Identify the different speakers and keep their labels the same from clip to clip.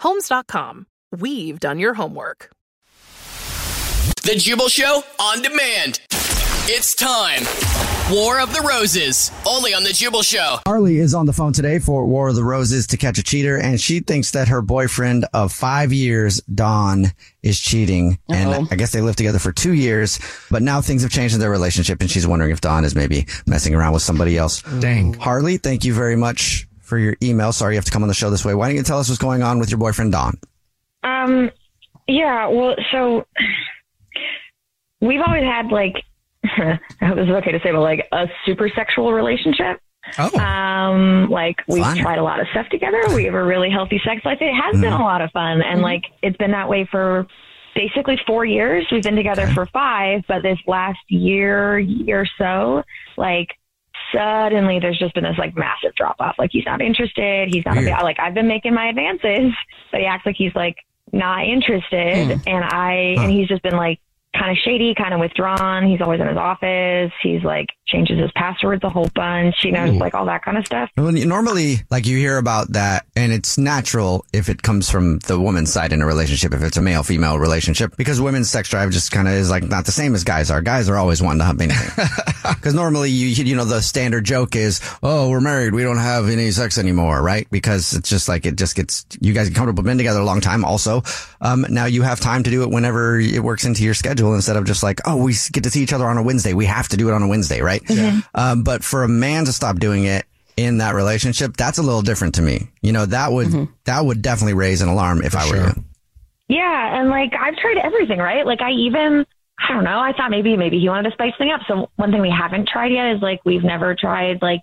Speaker 1: Homes.com. We've done your homework.
Speaker 2: The Jubal Show on demand. It's time. War of the Roses, only on The Jubal Show.
Speaker 3: Harley is on the phone today for War of the Roses to catch a cheater, and she thinks that her boyfriend of five years, Don, is cheating. And I guess they lived together for two years, but now things have changed in their relationship, and she's wondering if Don is maybe messing around with somebody else.
Speaker 4: Dang.
Speaker 3: Harley, thank you very much for your email. Sorry you have to come on the show this way. Why don't you tell us what's going on with your boyfriend, Don?
Speaker 5: Um, yeah, well, so we've always had like, I hope this is okay to say, but like a super sexual relationship.
Speaker 4: Oh.
Speaker 5: Um, like we've
Speaker 3: Fun.
Speaker 5: tried a lot of stuff together. We have a really healthy sex life. It has been a lot of fun, and like it's been that way for basically four years. We've been together for five, but this last year, year or so, like suddenly there's just been this like massive drop off. Like he's not interested. He's not
Speaker 3: Weird.
Speaker 5: like I've been making my advances, but he acts like he's like not interested. Hmm. And I and he's just been like kind of shady, kind of withdrawn. He's always in his office. He's like changes his passwords a whole bunch. You know, like all that kind of stuff.
Speaker 3: Well, normally, like you hear about that, and it's natural if it comes from the woman's side in a relationship, if it's a male female relationship, because women's sex drive just kind of is like not the same as guys are. Guys are always wanting to have anything. Because normally, you you know, the standard joke is, "Oh, we're married, we don't have any sex anymore," right? Because it's just like it just gets you guys get comfortable, been together a long time. Also, um, now you have time to do it whenever it works into your schedule instead of just like, "Oh, we get to see each other on a Wednesday, we have to do it on a Wednesday," right? Um, but for a man to stop doing it in that relationship, that's a little different to me. You know, that would that would definitely raise an alarm if I were you.
Speaker 5: Yeah, and like I've tried everything, right? Like I even I don't know, I thought maybe maybe he wanted to spice things up. So one thing we haven't tried yet is like we've never tried like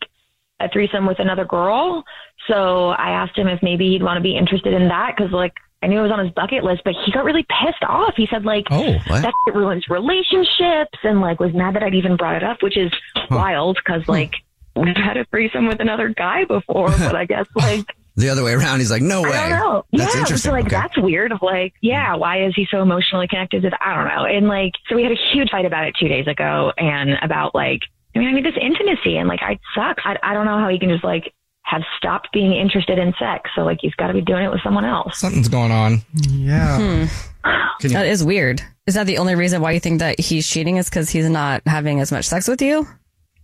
Speaker 5: a threesome with another girl. So I asked him if maybe he'd want to be interested in that because like I knew it was on his bucket list, but he got really pissed off. He said like
Speaker 4: Oh,
Speaker 3: what?
Speaker 5: that shit ruins relationships and like was mad that I'd even brought it up, which is wild because like we've had a threesome with another guy before, but I guess like
Speaker 3: The other way around, he's like, "No way."
Speaker 5: I don't know.
Speaker 3: That's
Speaker 5: yeah,
Speaker 3: interesting.
Speaker 5: So like
Speaker 3: Okay.
Speaker 5: that's weird. Of like, yeah, hmm. why is he so emotionally connected to? The, I don't know. And like, so we had a huge fight about it two days ago, and about like, I mean, I need this intimacy, and like, I sucks. I, I don't know how he can just like have stopped being interested in sex. So like, he's got to be doing it with someone else.
Speaker 4: Something's going on.
Speaker 6: Yeah. Hmm.
Speaker 4: Can you-
Speaker 6: That is weird. Is that the only reason why you think that he's cheating is because he's not having as much sex with you?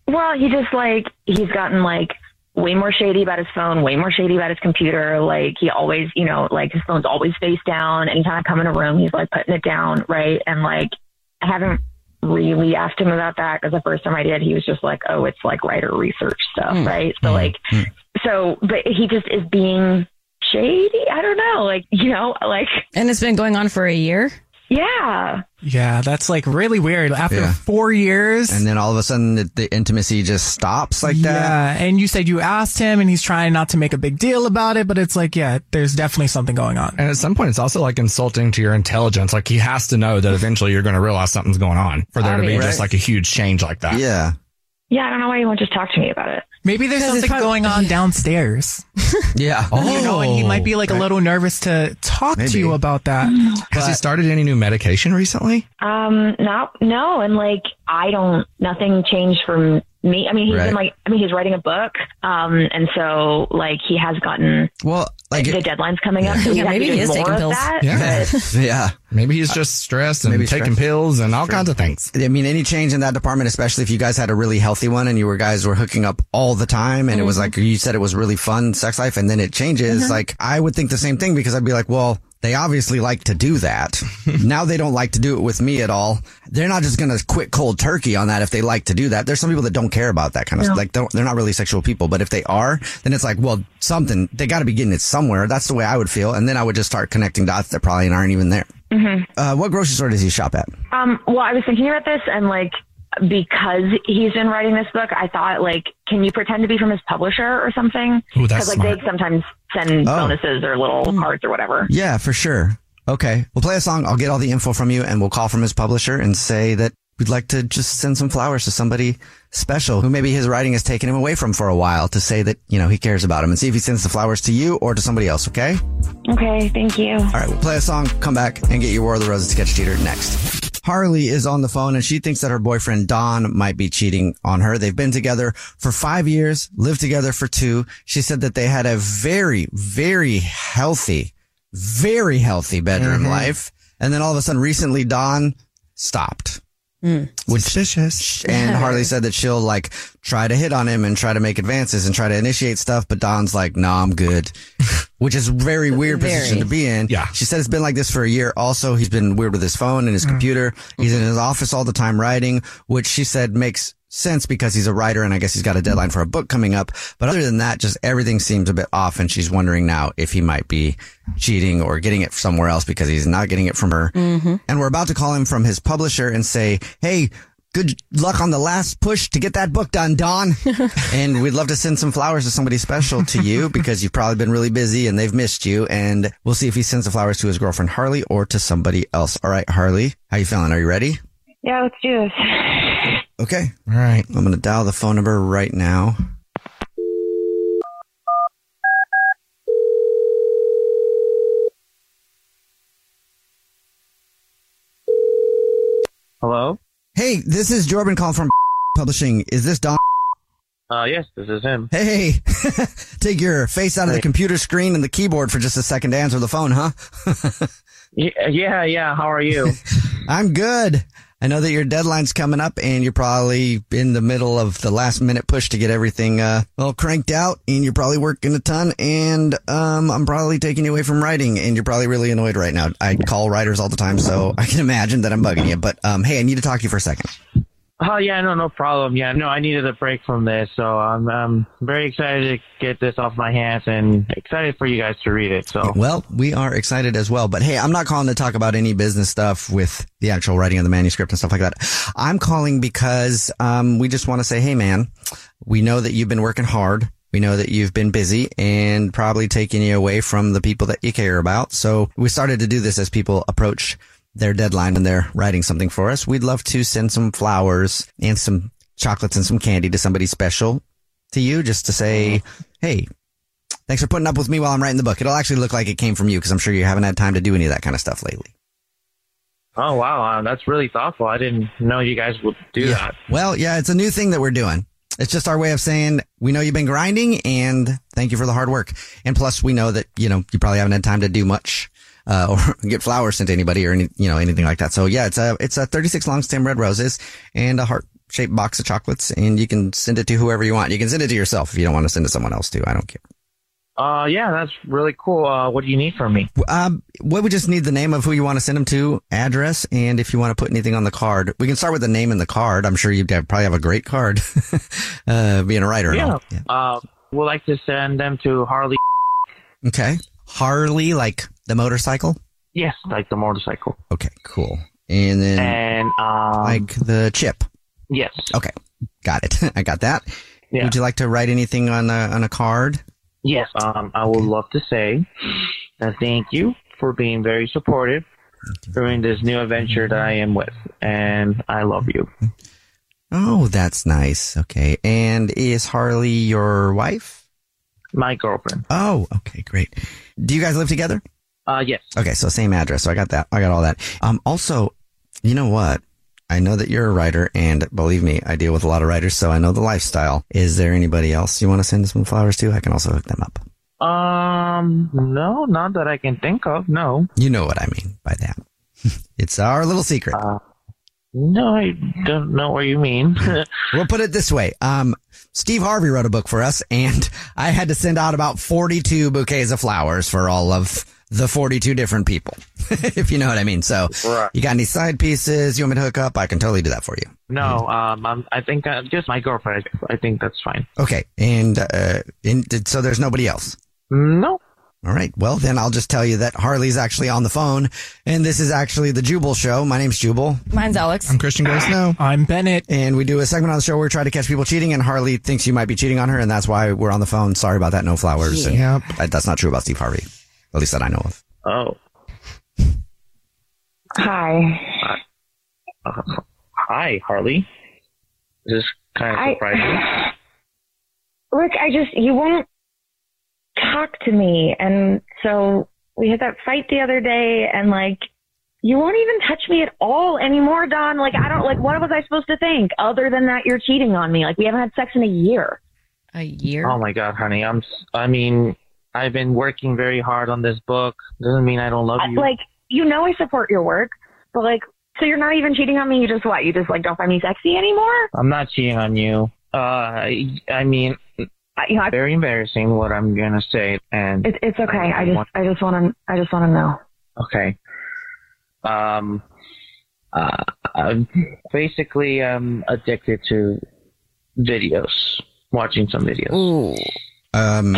Speaker 5: Well, he just like he's gotten like way more shady about his phone, way more shady about his computer. Like he always, you know, like his phone's always face down. Anytime I come in a room, he's like putting it down, right? And like I haven't really asked him about that because the first time I did, he was just like, "Oh, it's like writer research stuff, hmm. right?" So hmm. like, so but he just is being shady. I don't know, like you know, like
Speaker 6: And it's been going on for a year?
Speaker 5: yeah.
Speaker 7: Yeah, that's like really weird. After
Speaker 3: Yeah.
Speaker 7: four years.
Speaker 3: and then all of a sudden, the, the intimacy just stops like that.
Speaker 7: yeah, and you said you asked him, and he's trying not to make a big deal about it, but it's like, yeah, there's definitely something going on.
Speaker 4: And at some point, it's also like insulting to your intelligence. Like he has to know that eventually you're going to realize something's going on for there to be
Speaker 6: Obvious.
Speaker 4: just like a huge change like that.
Speaker 3: Yeah.
Speaker 5: Yeah, I don't know why you won't just talk to me about it.
Speaker 7: Maybe there's something
Speaker 6: prob-
Speaker 7: going on downstairs.
Speaker 3: Yeah.
Speaker 7: Oh, you know, and he might be like a little nervous to talk
Speaker 3: Maybe.
Speaker 7: to you about that.
Speaker 4: Has he started any new medication recently?
Speaker 5: Um, no, no, and like I don't. Nothing changed from me. I mean, he's
Speaker 3: Right.
Speaker 5: been like. I mean, he's writing a book. Um, and so like he has gotten
Speaker 3: Well, like,
Speaker 5: the deadline's coming up. So
Speaker 6: Yeah, maybe
Speaker 5: to
Speaker 6: he is taking pills.
Speaker 5: That,
Speaker 4: Yeah.
Speaker 3: yeah.
Speaker 4: Maybe he's just stressed and
Speaker 3: maybe
Speaker 4: taking
Speaker 3: stressed.
Speaker 4: pills and all kinds of things.
Speaker 3: I mean, any change in that department, especially if you guys had a really healthy one and you were guys were hooking up all the time and it was mm-hmm. like you said it was really fun sex life and then it changes, mm-hmm. like I would think the same thing because I'd be like, well, they obviously like to do that. now they don't like to do it with me at all. They're not just going to quit cold turkey on that if they like to do that. There's some people that don't care about that kind of stuff. Like don't, they're not really sexual people, but if they are, then it's like, well, something, they got to be getting it somewhere. That's the way I would feel. And then I would just start connecting dots that probably aren't even there. Uh, what grocery store does he shop at?
Speaker 5: Um, well, I was thinking about this and like because he's been writing this book, I thought like, can you pretend to be from his publisher or something?
Speaker 4: Ooh, that's
Speaker 5: like
Speaker 4: smart.
Speaker 5: they sometimes send
Speaker 3: Oh.
Speaker 5: bonuses or little hmm. cards or whatever.
Speaker 3: Yeah, for sure. Okay. We'll play a song. I'll get all the info from you and we'll call from his publisher and say that we'd like to just send some flowers to somebody special who maybe his writing has taken him away from for a while to say that, you know, he cares about him and see if he sends the flowers to you or to somebody else. Okay.
Speaker 5: Okay, thank you.
Speaker 3: All right. We'll play a song, come back and get your War of the Roses sketch cheater next. Harley is on the phone and she thinks that her boyfriend Don might be cheating on her. They've been together for five years, lived together for two. She said that they had a very, very healthy, very healthy bedroom mm-hmm. life. And then all of a sudden recently Don stopped. Mm. Which,
Speaker 4: Suspicious.
Speaker 3: and Harley said that she'll like try to hit on him and try to make advances and try to initiate stuff, but Don's like, nah, I'm good. Which is a very weird position to be in.
Speaker 4: Yeah.
Speaker 3: She said it's been like this for a year. Also, he's been weird with his phone and his mm-hmm. computer. He's in his office all the time writing, which she said makes sense because he's a writer and I guess he's got a deadline for a book coming up. But other than that, just everything seems a bit off and she's wondering now if he might be cheating or getting it somewhere else because he's not getting it from her. Mm-hmm. And we're about to call him from his publisher and say, Hey, good luck on the last push to get that book done, Don. and we'd love to send some flowers to somebody special to you because you've probably been really busy and they've missed you. And we'll see if he sends the flowers to his girlfriend Harley or to somebody else. All right, Harley, how you feeling? Are you ready?
Speaker 5: Yeah, let's do this.
Speaker 3: Okay.
Speaker 4: All right.
Speaker 3: I'm going to dial the phone number right now.
Speaker 8: Hello?
Speaker 3: Hey, this is Jordan calling from publishing. Is this Don?
Speaker 8: Uh, yes, this is him.
Speaker 3: Hey, take your face out of the computer screen and the keyboard for just a second to answer the phone, huh?
Speaker 8: Yeah, yeah. How are you?
Speaker 3: I'm good. I know that your deadline's coming up and you're probably in the middle of the last minute push to get everything, uh, all cranked out and you're probably working a ton and, um, I'm probably taking you away from writing and you're probably really annoyed right now. I call writers all the time, so I can imagine that I'm bugging you, but, um, hey, I need to talk to you for a second.
Speaker 8: Oh, yeah, no, no problem. Yeah, no, I needed a break from this, so I'm, I'm very excited to get this off my hands and excited for you guys to read it. So,
Speaker 3: Well, we are excited as well. But hey, I'm not calling to talk about any business stuff with the actual writing of the manuscript and stuff like that. I'm calling because um, we just want to say, hey, man, we know that you've been working hard. We know that you've been busy and probably taking you away from the people that you care about. So we started to do this as people approach their deadline and they're writing something for us. We'd love to send some flowers and some chocolates and some candy to somebody special to you just to say, hey, Thanks for putting up with me while I'm writing the book. It'll actually look like it came from you because I'm sure you haven't had time to do any of that kind of stuff lately.
Speaker 8: oh, wow, uh, that's really thoughtful. I didn't know you guys would do that.
Speaker 3: Well, yeah, it's a new thing that we're doing. It's just our way of saying we know you've been grinding and thank you for the hard work. And plus, we know that you know you probably haven't had time to do much uh, or get flowers sent to anybody or any you know anything like that. So yeah, it's a it's a 36 long stem red roses and a heart shaped box of chocolates, and you can send it to whoever you want. You can send it to yourself if you don't want to send it to someone else too. I don't care.
Speaker 8: Uh, yeah, that's really cool. Uh, what do you need from me?
Speaker 3: Um, well, we just need the name of who you want to send them to, address, and if you want to put anything on the card. We can start with the name in the card. I'm sure you probably have a great card, uh, being a writer.
Speaker 8: Yeah.
Speaker 3: yeah.
Speaker 8: Uh, would like to send them to Harley.
Speaker 3: Okay. Harley, like the motorcycle.
Speaker 8: Yes, like the motorcycle.
Speaker 3: Okay, cool. And then
Speaker 8: And, um,
Speaker 3: like the chip.
Speaker 8: yes.
Speaker 3: Okay, got it. I got that.
Speaker 8: Yeah.
Speaker 3: Would you like to write anything on a on a card?
Speaker 8: Yes, um, I would love to say that thank you for being very supportive during this new adventure that I am with, and I love you.
Speaker 3: Oh, that's nice. Okay. And is Harley your wife?
Speaker 8: My girlfriend.
Speaker 3: Oh, okay, great. Do you guys live together?
Speaker 8: Uh, yes.
Speaker 3: Okay, so same address. So I got that. I got all that. Um, also, you know what? I know that you're a writer, and believe me, I deal with a lot of writers, so I know the lifestyle. Is there anybody else you want to send some flowers to? I can also hook them up.
Speaker 8: Um, no, not that I can think of. No.
Speaker 3: You know what I mean by that. it's our little secret.
Speaker 8: Uh, no, I don't know what you mean.
Speaker 3: we'll put it this way. Um, Steve Harvey wrote a book for us, and I had to send out about 42 bouquets of flowers for all of the 42 different people, if you know what I mean. So,
Speaker 8: Right.
Speaker 3: you got any side pieces you want me to hook up? I can totally do that for you.
Speaker 8: no, um, I'm, I think uh, just my girlfriend. I think that's fine.
Speaker 3: Okay. And, uh, in, so there's nobody else?
Speaker 8: No.
Speaker 3: All right. Well, then I'll just tell you that Harley's actually on the phone, and this is actually the Jubal Show. My name's Jubal.
Speaker 6: Mine's Alex.
Speaker 4: I'm Christian Gray Snow.
Speaker 7: I'm Bennett.
Speaker 3: And we do a segment on the show where we try to catch people cheating, and Harley thinks you might be cheating on her, and that's why we're on the phone. Sorry about that. No flowers. And
Speaker 4: Yep.
Speaker 3: that's not true about Steve Harvey. At least that I know of.
Speaker 8: Oh.
Speaker 5: Hi.
Speaker 8: Uh, hi, Harley. This is kind of
Speaker 5: I-
Speaker 8: surprising.
Speaker 5: Look, I just you won't talk to me, and so we had that fight the other day, and like you won't even touch me at all anymore, Don. Like I don't like what was I supposed to think other than that you're cheating on me? Like we haven't had sex in a year.
Speaker 6: A year?
Speaker 8: Oh my God, honey. I'm. I mean, I've been working very hard on this book. Doesn't mean I don't love you.
Speaker 5: Like you know I support your work, but like so you're not even cheating on me. You just what? You just like don't find me sexy anymore?
Speaker 8: I'm not cheating on you. Uh, I, I mean,
Speaker 5: I, you know, I,
Speaker 8: very embarrassing what I'm gonna say, and
Speaker 5: it's it's okay. I just I just want to I just want to know.
Speaker 8: okay. Um, uh, I'm basically, I'm addicted to videos, watching some videos.
Speaker 6: Ooh.
Speaker 3: Um,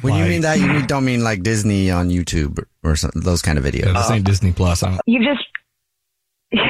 Speaker 3: when you mean that, you mean- don't mean like Disney on YouTube or some, those kind of videos.
Speaker 4: Yeah, this ain't Disney Plus. I don't,
Speaker 5: you just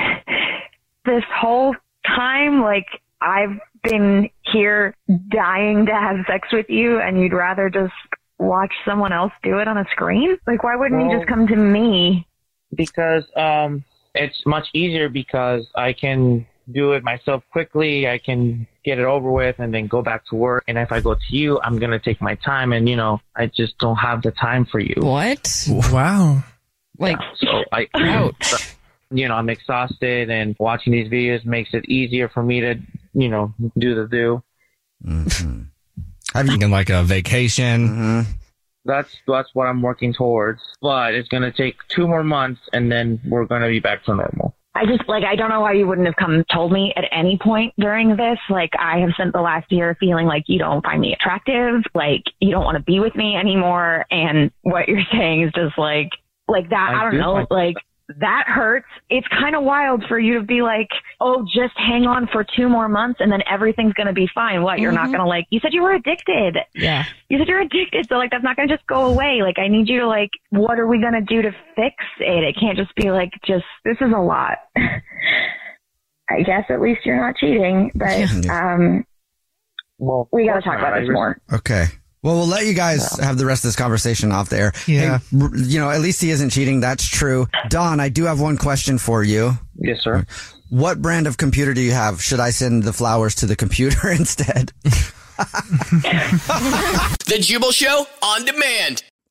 Speaker 5: this whole time like I've been here dying to have sex with you and you'd rather just watch someone else do it on a screen? Like why wouldn't you
Speaker 8: Well-
Speaker 5: just come to me?
Speaker 8: because um it's much easier because I can do it myself quickly. I can get it over with and then go back to work. And if I go to you, I'm gonna take my time, and you know, I just don't have the time for you.
Speaker 6: What?
Speaker 7: Wow.
Speaker 6: Like,
Speaker 8: So I,
Speaker 6: ouch.
Speaker 8: you know, I'm exhausted, and watching these videos makes it easier for me to, you know, do the do.
Speaker 3: Mhm. Have you?
Speaker 4: thinking like a vacation.
Speaker 3: Mhm.
Speaker 8: That's that's what I'm working towards. But it's gonna take two more months, and then we're gonna be back to normal.
Speaker 5: I just like I don't know why you wouldn't have come told me at any point during this. Like I have spent the last year feeling like you don't find me attractive, like you don't want to be with me anymore, and what you're saying is just like like that.
Speaker 8: I
Speaker 5: I, don't
Speaker 8: do
Speaker 5: know,
Speaker 8: find-
Speaker 5: like that hurts. It's kind of wild for you to be like, oh, just hang on for two more months and then everything's gonna be fine. What? You're not
Speaker 6: Mhm.
Speaker 5: gonna like? You said you were addicted.
Speaker 6: Yeah.
Speaker 5: You said you're addicted, so like that's not gonna just go away. Like I need you to like, what are we gonna do to fix it? It can't just be like, just this is a lot. I guess at least you're not cheating, but
Speaker 3: Yeah.
Speaker 5: um,
Speaker 8: Well,
Speaker 5: we gotta talk about this more.
Speaker 3: Okay. Well, we'll let you guys have the rest of this conversation off the air.
Speaker 4: Yeah.
Speaker 3: Hey, you know, at least he isn't cheating. That's true. Don, I do have one question for you.
Speaker 8: Yes, sir.
Speaker 3: What brand of computer do you have? Should I send the flowers to the computer instead?
Speaker 2: The Jubal Show on demand.